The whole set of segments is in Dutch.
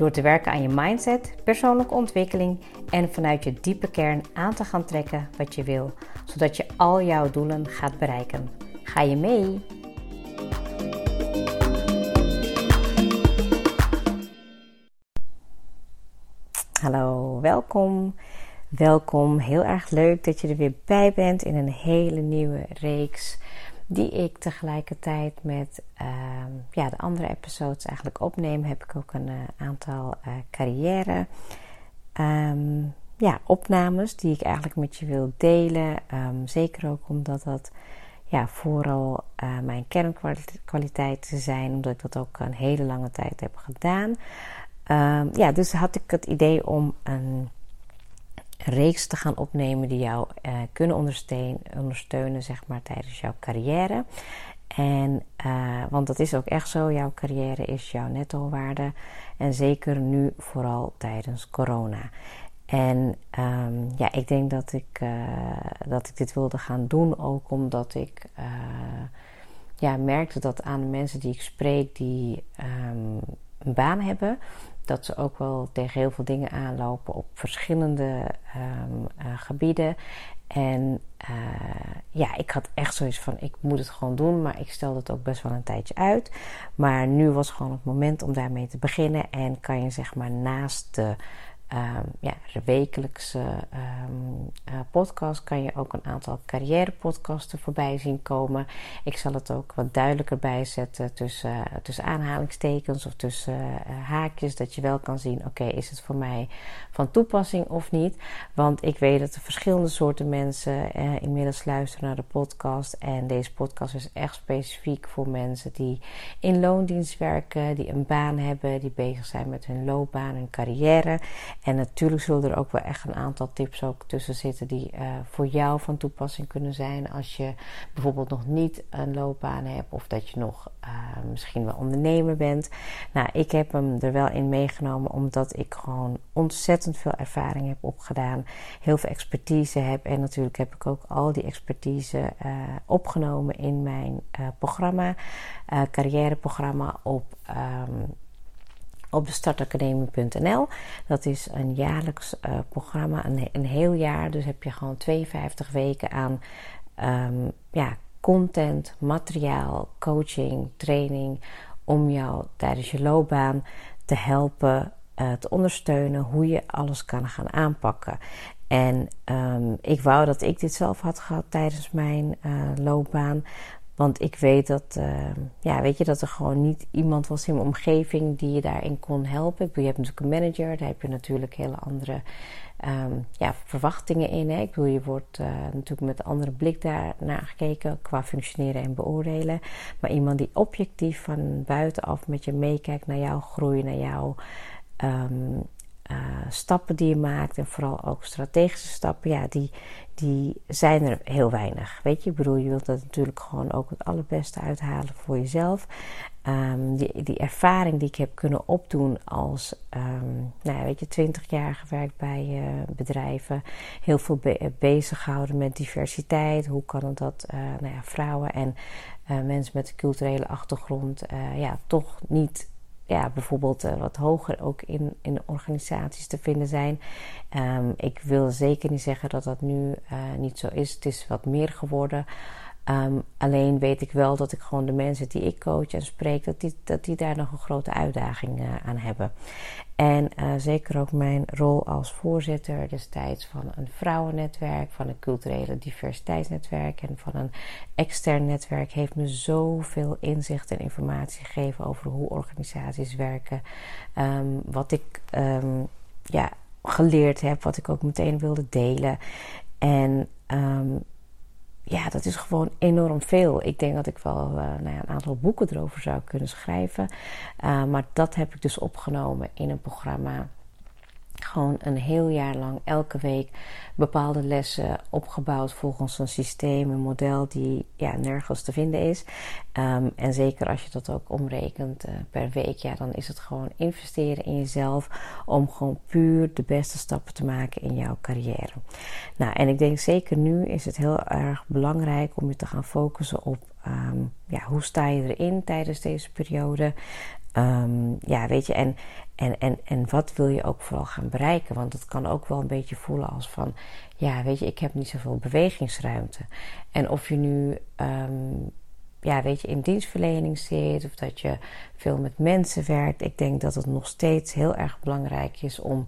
Door te werken aan je mindset, persoonlijke ontwikkeling en vanuit je diepe kern aan te gaan trekken wat je wil, zodat je al jouw doelen gaat bereiken. Ga je mee? Hallo, welkom. Welkom. Heel erg leuk dat je er weer bij bent in een hele nieuwe reeks die ik tegelijkertijd met ehm, ja, de andere episodes eigenlijk opneem, heb ik ook een uh, aantal uh, carrière ehm, ja, opnames die ik eigenlijk met je wil delen. Um, zeker ook omdat dat ja, vooral uh, mijn kernkwaliteiten zijn, omdat ik dat ook een hele lange tijd heb gedaan. ja, dus had ik het idee om een reeks te gaan opnemen die jou uh, kunnen ondersteunen, ondersteunen zeg maar, tijdens jouw carrière. En, uh, want dat is ook echt zo, jouw carrière is jouw netto-waarde. En zeker nu vooral tijdens corona. En um, ja, ik denk dat ik, uh, dat ik dit wilde gaan doen ook omdat ik ja, merkte dat aan de mensen die ik spreek die um, een baan hebben, dat ze ook wel tegen heel veel dingen aanlopen op verschillende um, uh, gebieden. En uh, ja, ik had echt zoiets van: ik moet het gewoon doen, maar ik stelde het ook best wel een tijdje uit. Maar nu was gewoon het moment om daarmee te beginnen. En kan je zeg maar naast de um, ja, wekelijkse um, uh, podcast kan je ook een aantal carrière podcasten voorbij zien komen. Ik zal het ook wat duidelijker bijzetten tussen, tussen aanhalingstekens of tussen uh, haakjes, dat je wel kan zien: oké, is het voor mij van toepassing of niet? Want ik weet dat er verschillende soorten mensen inmiddels luisteren naar de podcast. En deze podcast is echt specifiek voor mensen die in loondienst werken, die een baan hebben, die bezig zijn met hun loopbaan en carrière. En natuurlijk zullen er ook wel echt een aantal tips ook tussen zitten die uh, voor jou van toepassing kunnen zijn als je bijvoorbeeld nog niet een loopbaan hebt of dat je nog uh, misschien wel ondernemer bent. Nou, ik heb hem er wel in meegenomen omdat ik gewoon ontzettend veel ervaring heb opgedaan, heel veel expertise heb en natuurlijk heb ik ook al die expertise uh, opgenomen in mijn programma, carrièreprogramma op. Um, op de startacademie.nl. Dat is een jaarlijks uh, programma, een, heel jaar. Dus heb je gewoon 52 weken aan um, ja, content, materiaal, coaching, training. Om jou tijdens je loopbaan te helpen, uh, te ondersteunen hoe je alles kan gaan aanpakken. En um, ik wou dat ik dit zelf had gehad tijdens mijn uh, loopbaan. Want ik weet dat, uh, ja, weet je, dat er gewoon niet iemand was in mijn omgeving die je daarin kon helpen. Je hebt natuurlijk een manager, daar heb je natuurlijk hele andere um, ja, verwachtingen in. Hè. Ik bedoel, je wordt uh, natuurlijk met een andere blik daar naar gekeken qua functioneren en beoordelen. Maar iemand die objectief van buitenaf met je meekijkt naar jouw groei, naar jouw um, uh, stappen die je maakt en vooral ook strategische stappen, ja, die, die zijn er heel weinig. Weet je, ik bedoel, je wilt dat natuurlijk gewoon ook het allerbeste uithalen voor jezelf. Um, die, die ervaring die ik heb kunnen opdoen als, um, nou ja, weet je, twintig jaar gewerkt bij uh, bedrijven, heel veel be bezig gehouden met diversiteit. Hoe kan het dat uh, nou ja, vrouwen en mensen met een culturele achtergrond ja, toch niet ja, bijvoorbeeld uh, wat hoger ook in, in organisaties te vinden zijn. Um, ik wil zeker niet zeggen dat dat nu uh, niet zo is. Het is wat meer geworden. Um, alleen weet ik wel dat ik gewoon de mensen die ik coach en spreek, dat die, dat die daar nog een grote uitdaging uh, aan hebben. En uh, zeker ook mijn rol als voorzitter destijds van een vrouwennetwerk, van een culturele diversiteitsnetwerk en van een extern netwerk heeft me zoveel inzicht en informatie gegeven over hoe organisaties werken. Um, wat ik um, ja, geleerd heb, wat ik ook meteen wilde delen. En ja, dat is gewoon enorm veel. Ik denk dat ik wel uh, nou ja, een aantal boeken erover zou kunnen schrijven. Uh, maar dat heb ik dus opgenomen in een programma gewoon een heel jaar lang elke week bepaalde lessen opgebouwd volgens een systeem, een model die ja, nergens te vinden is. Ehm, en zeker als je dat ook omrekent uh, per week, ja, dan is het gewoon investeren in jezelf om gewoon puur de beste stappen te maken in jouw carrière. Nou, en ik denk zeker nu is het heel erg belangrijk om je te gaan focussen op um, ja, hoe sta je erin tijdens deze periode. Um, ja, weet je, en, en, en, en wat wil je ook vooral gaan bereiken? Want het kan ook wel een beetje voelen als van, ja, weet je, ik heb niet zoveel bewegingsruimte. En of je nu, um, ja, weet je, in dienstverlening zit of dat je veel met mensen werkt, ik denk dat het nog steeds heel erg belangrijk is om,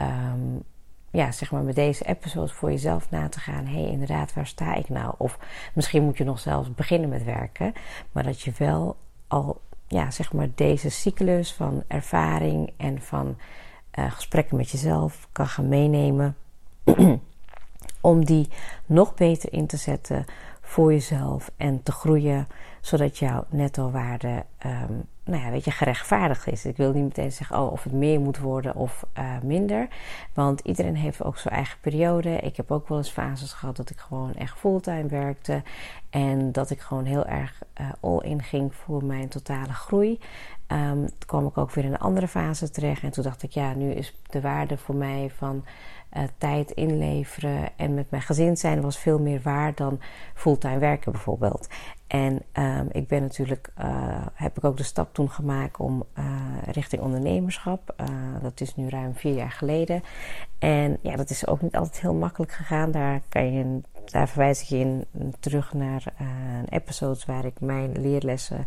um, ja, zeg maar met deze episodes voor jezelf na te gaan. Hé, inderdaad, waar sta ik nou? Of misschien moet je nog zelfs beginnen met werken, maar dat je wel al ja, zeg maar deze cyclus van ervaring en van uh, gesprekken met jezelf kan gaan meenemen. om die nog beter in te zetten voor jezelf en te groeien, zodat jouw netto-waarde um, nou ja, weet je, gerechtvaardigd is. Ik wil niet meteen zeggen oh, of het meer moet worden of uh, minder. Want iedereen heeft ook zijn eigen periode. Ik heb ook wel eens fases gehad dat ik gewoon echt fulltime werkte. En dat ik gewoon heel erg uh, all-in ging voor mijn totale groei. Um, toen kwam ik ook weer in een andere fase terecht. En toen dacht ik, ja, nu is de waarde voor mij van uh, tijd inleveren en met mijn gezin zijn was veel meer waard dan fulltime werken bijvoorbeeld. En um, ik ben natuurlijk, uh, heb ik ook de stap toen gemaakt om uh, richting ondernemerschap. Dat is nu ruim vier jaar geleden. En ja, dat is ook niet altijd heel makkelijk gegaan. Daar, kan je, daar verwijs ik je in terug naar episodes waar ik mijn leerlessen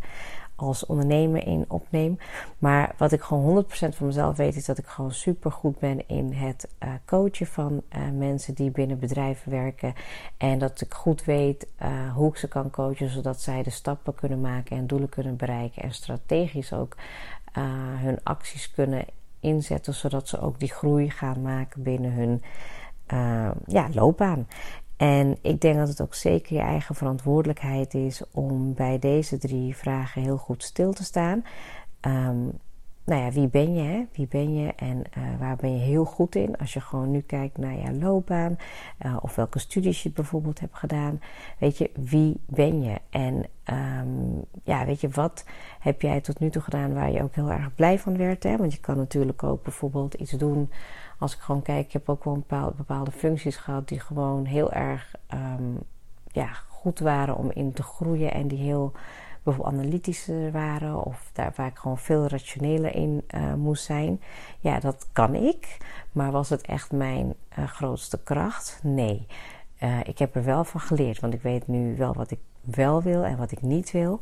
als ondernemer in opneem. Maar wat ik gewoon 100% van mezelf weet, is dat ik gewoon super goed ben in het uh, coachen van uh, mensen die binnen bedrijven werken. En dat ik goed weet uh, hoe ik ze kan coachen, zodat zij de stappen kunnen maken en doelen kunnen bereiken. En strategisch ook hun acties kunnen inzetten, zodat ze ook die groei gaan maken binnen hun ja, loopbaan. En ik denk dat het ook zeker je eigen verantwoordelijkheid is om bij deze drie vragen heel goed stil te staan. Um, nou ja, wie ben je? Hè? Wie ben je en uh, waar ben je heel goed in? Als je gewoon nu kijkt naar je loopbaan uh, of welke studies je bijvoorbeeld hebt gedaan. Weet je, wie ben je? En um, ja, weet je, wat heb jij tot nu toe gedaan waar je ook heel erg blij van werd? Hè? Want je kan natuurlijk ook bijvoorbeeld iets doen als ik gewoon kijk, ik heb ook wel bepaalde, bepaalde functies gehad die gewoon heel erg um, ja, goed waren om in te groeien en die heel bijvoorbeeld analytischer waren of daar waar ik gewoon veel rationeler in uh, moest zijn. Ja, dat kan ik, maar was het echt mijn uh, grootste kracht? Nee. Uh, ik heb er wel van geleerd, want ik weet nu wel wat ik wel wil en wat ik niet wil.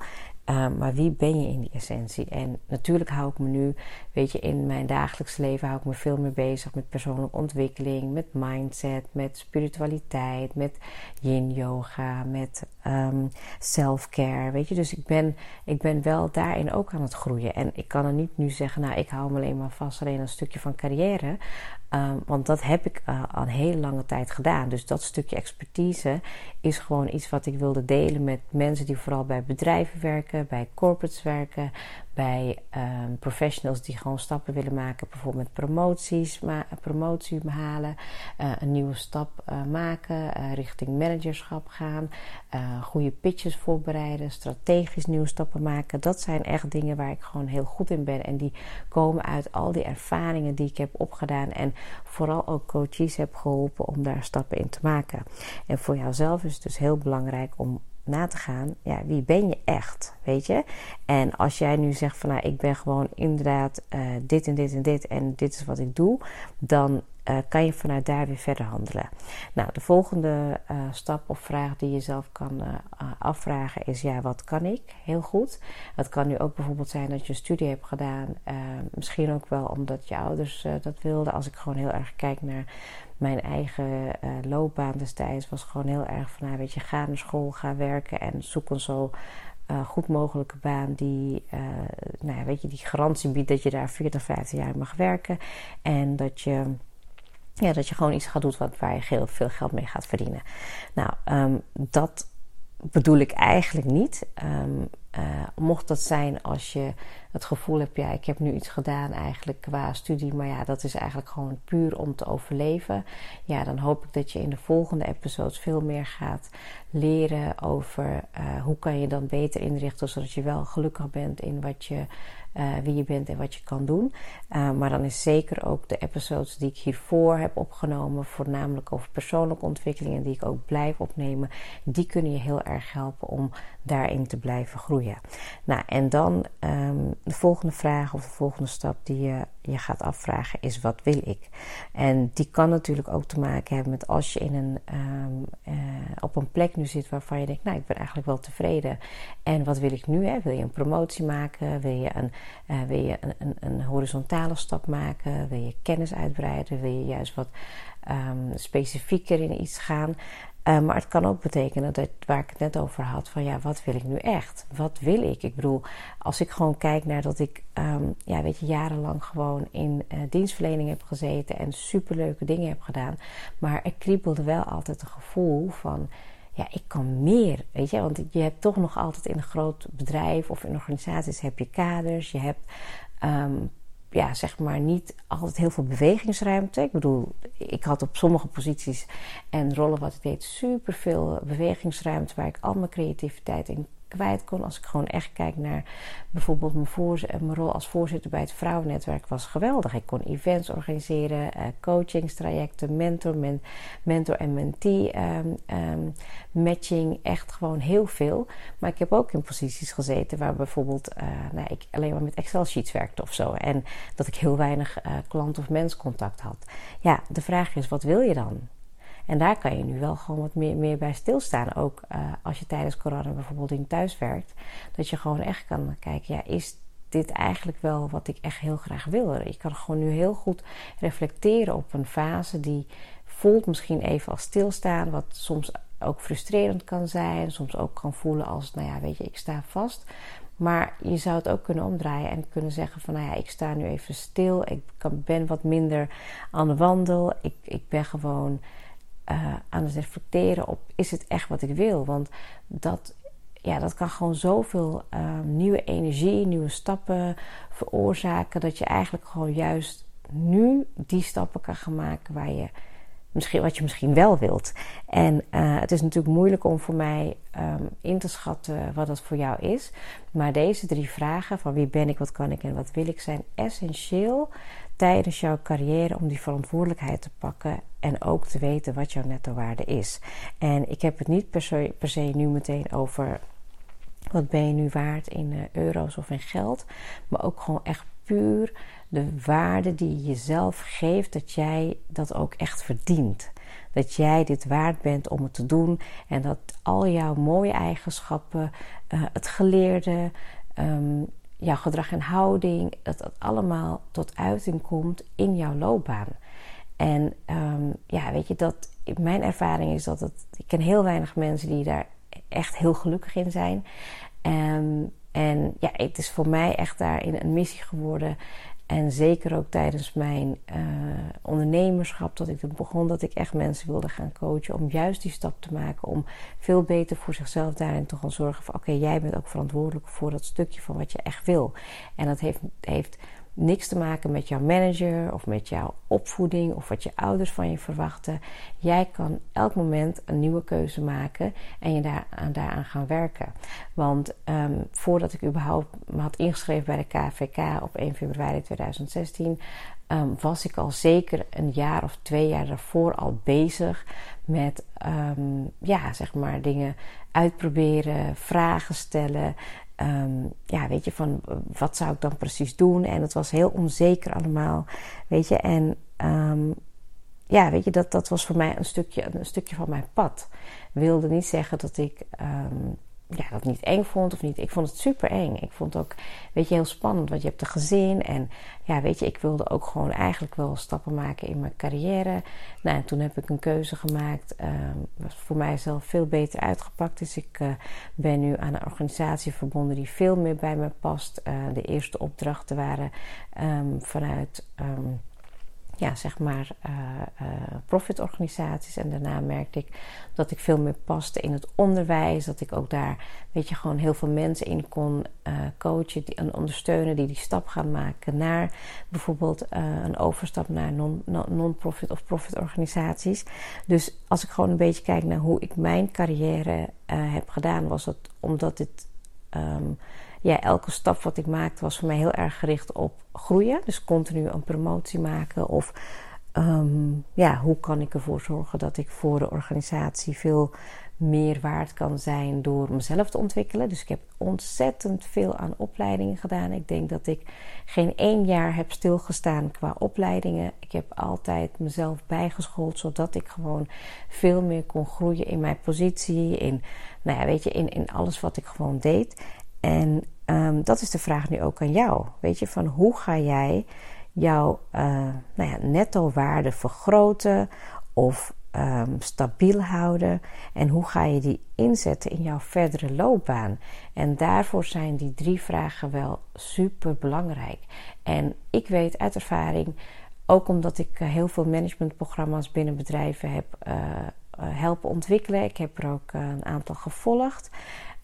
Uh, maar wie ben je in die essentie? En natuurlijk hou ik me nu, weet je, in mijn dagelijks leven hou ik me veel meer bezig met persoonlijke ontwikkeling, met mindset, met spiritualiteit, met yin yoga, met um, self-care. Weet je, dus ik ben, ik ben wel daarin ook aan het groeien. En ik kan er niet nu zeggen, nou, ik hou me alleen maar vast alleen een stukje van carrière. Um, want dat heb ik uh, al een hele lange tijd gedaan. Dus dat stukje expertise is gewoon iets wat ik wilde delen met mensen die vooral bij bedrijven werken, bij corporates werken, bij um, professionals die gewoon stappen willen maken, bijvoorbeeld met promoties, promotie halen, uh, een nieuwe stap uh, maken, uh, richting managerschap gaan, goede pitches voorbereiden, strategisch nieuwe stappen maken. Dat zijn echt dingen waar ik gewoon heel goed in ben en die komen uit al die ervaringen die ik heb opgedaan en vooral ook coaches heb geholpen om daar stappen in te maken. En voor jouzelf is het dus heel belangrijk om na te gaan, ja, wie ben je echt, weet je? En als jij nu zegt van, nou, ik ben gewoon inderdaad uh, dit en dit en dit en dit is wat ik doe, dan uh, kan je vanuit daar weer verder handelen. Nou, de volgende uh, stap of vraag die je zelf kan afvragen is, ja, wat kan ik heel goed? Het kan nu ook bijvoorbeeld zijn dat je een studie hebt gedaan, misschien ook wel omdat je ouders dat wilden. Als ik gewoon heel erg kijk naar mijn eigen uh, loopbaan destijds was gewoon heel erg van, nou, weet je, ga naar school, ga werken en zoek een zo uh, goed mogelijke baan die, uh, nou ja, weet je, die garantie biedt dat je daar 40, 50 jaar mag werken en dat je ja, dat je gewoon iets gaat doen wat, waar je heel veel geld mee gaat verdienen. Nou, um, dat bedoel ik eigenlijk niet. Um, mocht dat zijn als je het gevoel hebt, ja, ik heb nu iets gedaan eigenlijk qua studie, maar ja, dat is eigenlijk gewoon puur om te overleven. Ja, dan hoop ik dat je in de volgende episodes veel meer gaat leren over hoe kan je dan beter inrichten zodat je wel gelukkig bent in wat je uh, wie je bent en wat je kan doen. Uh, maar dan is zeker ook de episodes die ik hiervoor heb opgenomen, voornamelijk over persoonlijke ontwikkelingen, die ik ook blijf opnemen, die kunnen je heel erg helpen om daarin te blijven groeien. Nou, en dan um, de volgende vraag of de volgende stap die je je gaat afvragen is: wat wil ik? En die kan natuurlijk ook te maken hebben met als je in een, um, uh, op een plek nu zit waarvan je denkt: nou, ik ben eigenlijk wel tevreden. En wat wil ik nu? Hè? Wil je een promotie maken? Wil je een uh, wil je een, een, horizontale stap maken? Wil je kennis uitbreiden? Wil je juist wat um, specifieker in iets gaan? Uh, maar het kan ook betekenen dat, waar ik het net over had, van ja, wat wil ik nu echt? Wat wil ik? Ik bedoel, als ik gewoon kijk naar dat ik, um, ja, weet je, jarenlang gewoon in uh, dienstverlening heb gezeten en superleuke dingen heb gedaan, maar er kriebelde wel altijd een gevoel van, ja, ik kan meer. Weet je, want je hebt toch nog altijd in een groot bedrijf of in organisaties heb je kaders, je hebt. Um, ja, zeg maar niet altijd heel veel bewegingsruimte. Ik bedoel, ik had op sommige posities en rollen wat ik deed super veel bewegingsruimte waar ik al mijn creativiteit in kwijt kon. Als ik gewoon echt kijk naar bijvoorbeeld mijn, mijn rol als voorzitter bij het Vrouwennetwerk was geweldig. Ik kon events organiseren, uh, coachingstrajecten, mentor, mentor en mentee um, um, matching, echt gewoon heel veel. Maar ik heb ook in posities gezeten waar bijvoorbeeld uh, nou, ik alleen maar met Excel sheets werkte of zo. En dat ik heel weinig klant- of menscontact had. Ja, de vraag is, wat wil je dan? En daar kan je nu wel gewoon wat meer, meer bij stilstaan. Ook uh, als je tijdens corona bijvoorbeeld in thuis werkt. Dat je gewoon echt kan kijken, ja, is dit eigenlijk wel wat ik echt heel graag wil? Ik kan gewoon nu heel goed reflecteren op een fase die voelt misschien even als stilstaan. Wat soms ook frustrerend kan zijn. Soms ook kan voelen als, nou ja, weet je, ik sta vast. Maar je zou het ook kunnen omdraaien en kunnen zeggen van, nou ja, ik sta nu even stil. Ik ben wat minder aan de wandel. Ik, ik ben gewoon uh, aan het reflecteren op: is het echt wat ik wil? Want dat, ja, dat kan gewoon zoveel uh, nieuwe energie, nieuwe stappen veroorzaken. Dat je eigenlijk gewoon juist nu die stappen kan gaan maken waar je misschien, wat je misschien wel wilt. En uh, het is natuurlijk moeilijk om voor mij um, in te schatten wat dat voor jou is. Maar deze drie vragen: van wie ben ik, wat kan ik en wat wil ik, zijn essentieel tijdens jouw carrière om die verantwoordelijkheid te pakken en ook te weten wat jouw netto waarde is. En ik heb het niet per se, nu meteen over wat ben je nu waard in uh, euro's of in geld, maar ook gewoon echt puur de waarde die je jezelf geeft, dat jij dat ook echt verdient. Dat jij dit waard bent om het te doen en dat al jouw mooie eigenschappen, uh, het geleerde, um, jouw gedrag en houding, dat dat allemaal tot uiting komt in jouw loopbaan. En um, ja, weet je, dat, mijn ervaring is dat het, ik ken heel weinig mensen die daar echt heel gelukkig in zijn. Um, en ja, het is voor mij echt daarin een missie geworden. En zeker ook tijdens mijn uh, ondernemerschap, dat ik begon, dat ik echt mensen wilde gaan coachen. Om juist die stap te maken. Om veel beter voor zichzelf daarin te gaan zorgen van: oké, jij bent ook verantwoordelijk voor dat stukje van wat je echt wil. En dat heeft, heeft niks te maken met jouw manager of met jouw opvoeding of wat je ouders van je verwachten. Jij kan elk moment een nieuwe keuze maken en je daaraan, daaraan gaan werken. Want um, voordat ik überhaupt me had ingeschreven bij de KVK op 1 februari 2016, um, ehm, was ik al zeker een jaar of twee jaar daarvoor al bezig met um, ja, zeg maar dingen uitproberen, vragen stellen, Um, ja, weet je, van wat zou ik dan precies doen? En het was heel onzeker allemaal, weet je. En um, ja, weet je, dat, dat was voor mij een stukje, een stukje van mijn pad. Wilde niet zeggen dat ik um, ja, dat niet eng vond of niet. Ik vond het super eng. Ik vond het ook, weet je, heel spannend, want je hebt een gezin. En ja, weet je, ik wilde ook gewoon eigenlijk wel stappen maken in mijn carrière. Nou, en toen heb ik een keuze gemaakt. Uh, was voor mijzelf veel beter uitgepakt. Dus ik uh, ben nu aan een organisatie verbonden die veel meer bij me past. Uh, de eerste opdrachten waren um, vanuit. Um, ja, zeg maar, uh, profitorganisaties. En daarna merkte ik dat ik veel meer paste in het onderwijs. Dat ik ook daar, weet je, gewoon heel veel mensen in kon uh, coachen die, en ondersteunen die die stap gaan maken naar bijvoorbeeld een overstap naar non-profit of profitorganisaties. Dus als ik gewoon een beetje kijk naar hoe ik mijn carrière heb gedaan, was dat omdat dit. Ja, elke stap wat ik maakte was voor mij heel erg gericht op groeien. Dus continu een promotie maken. Of ehm, ja, hoe kan ik ervoor zorgen dat ik voor de organisatie veel meer waard kan zijn door mezelf te ontwikkelen. Dus ik heb ontzettend veel aan opleidingen gedaan. Ik denk dat ik geen één jaar heb stilgestaan qua opleidingen. Ik heb altijd mezelf bijgeschoold, zodat ik gewoon veel meer kon groeien in mijn positie. In, nou ja, weet je, in, in alles wat ik gewoon deed. En um, dat is de vraag nu ook aan jou. Weet je, van hoe ga jij jouw uh, nou ja, netto waarde vergroten of um, stabiel houden? En hoe ga je die inzetten in jouw verdere loopbaan? En daarvoor zijn die drie vragen wel super belangrijk. En ik weet uit ervaring, ook omdat ik uh, heel veel managementprogramma's binnen bedrijven heb uh, helpen ontwikkelen. Ik heb er ook een aantal gevolgd.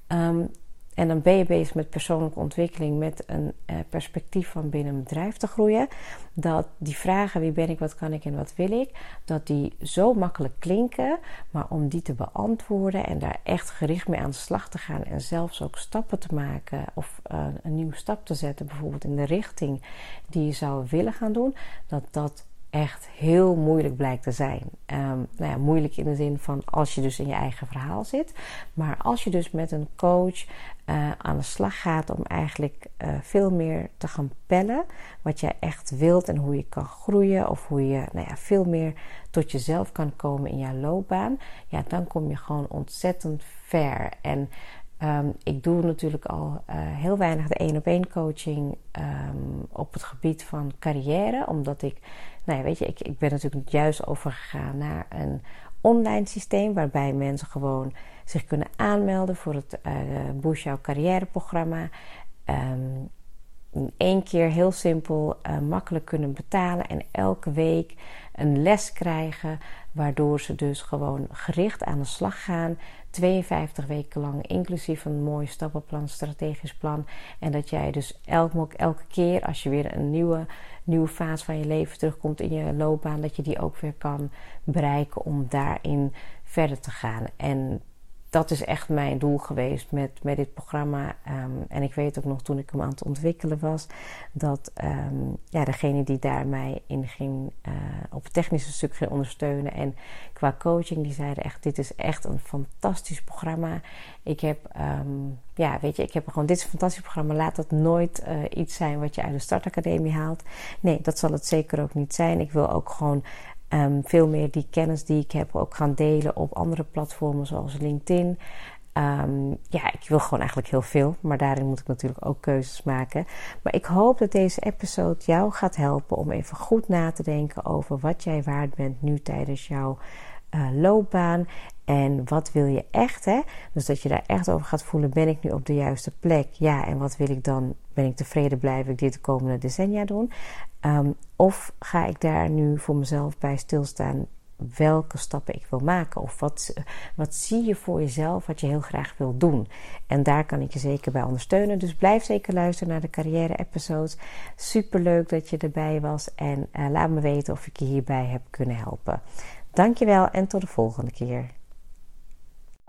Um, en dan ben je bezig met persoonlijke ontwikkeling, met een uh, perspectief van binnen een bedrijf te groeien. Dat die vragen, wie ben ik, wat kan ik en wat wil ik, dat die zo makkelijk klinken. Maar om die te beantwoorden en daar echt gericht mee aan de slag te gaan. En zelfs ook stappen te maken of uh, een nieuwe stap te zetten, bijvoorbeeld in de richting die je zou willen gaan doen. Dat dat echt heel moeilijk blijkt te zijn. Um, nou ja, moeilijk in de zin van als je dus in je eigen verhaal zit. Maar als je dus met een coach uh, aan de slag gaat om eigenlijk uh, veel meer te gaan pellen. Wat jij echt wilt en hoe je kan groeien. Of hoe je nou ja, veel meer tot jezelf kan komen in jouw loopbaan. Ja, dan kom je gewoon ontzettend ver. En um, ik doe natuurlijk al uh, heel weinig de één op één coaching um, op het gebied van carrière. Omdat ik nou ja, weet je, ik, ik ben natuurlijk juist overgegaan naar een online systeem waarbij mensen gewoon zich kunnen aanmelden voor het uh, Boost Jouw Carrière programma. Um, in één keer heel simpel, uh, makkelijk kunnen betalen en elke week een les krijgen, waardoor ze dus gewoon gericht aan de slag gaan. 52 weken lang, inclusief een mooi stappenplan, strategisch plan. En dat jij dus elke, elke keer als je weer een nieuwe nieuwe fase van je leven terugkomt in je loopbaan, dat je die ook weer kan bereiken om daarin verder te gaan. En dat is echt mijn doel geweest met, met dit programma. Um, en ik weet ook nog toen ik hem aan het ontwikkelen was, dat um, ja, degene die daar mij in ging, uh, op het technische stuk ging ondersteunen en qua coaching, die zeiden echt: Dit is echt een fantastisch programma. Ik heb, um, ja, weet je, ik heb gewoon: Dit is een fantastisch programma. Laat dat nooit uh, iets zijn wat je uit de startacademie haalt. Nee, dat zal het zeker ook niet zijn. Ik wil ook gewoon Um, veel meer die kennis die ik heb ook gaan delen op andere platformen zoals LinkedIn. Um, ja, ik wil gewoon eigenlijk heel veel, maar daarin moet ik natuurlijk ook keuzes maken. Maar ik hoop dat deze episode jou gaat helpen om even goed na te denken over wat jij waard bent nu tijdens jouw uh, loopbaan. En wat wil je echt, hè? Dus dat je daar echt over gaat voelen: ben ik nu op de juiste plek? Ja, en wat wil ik dan? Ben ik tevreden? Blijf ik dit de komende decennia doen? Um, of ga ik daar nu voor mezelf bij stilstaan? welke stappen ik wil maken. Of wat, wat zie je voor jezelf wat je heel graag wil doen. En daar kan ik je zeker bij ondersteunen. Dus blijf zeker luisteren naar de carrière-episodes. Super leuk dat je erbij was. En uh, laat me weten of ik je hierbij heb kunnen helpen. Dankjewel en tot de volgende keer.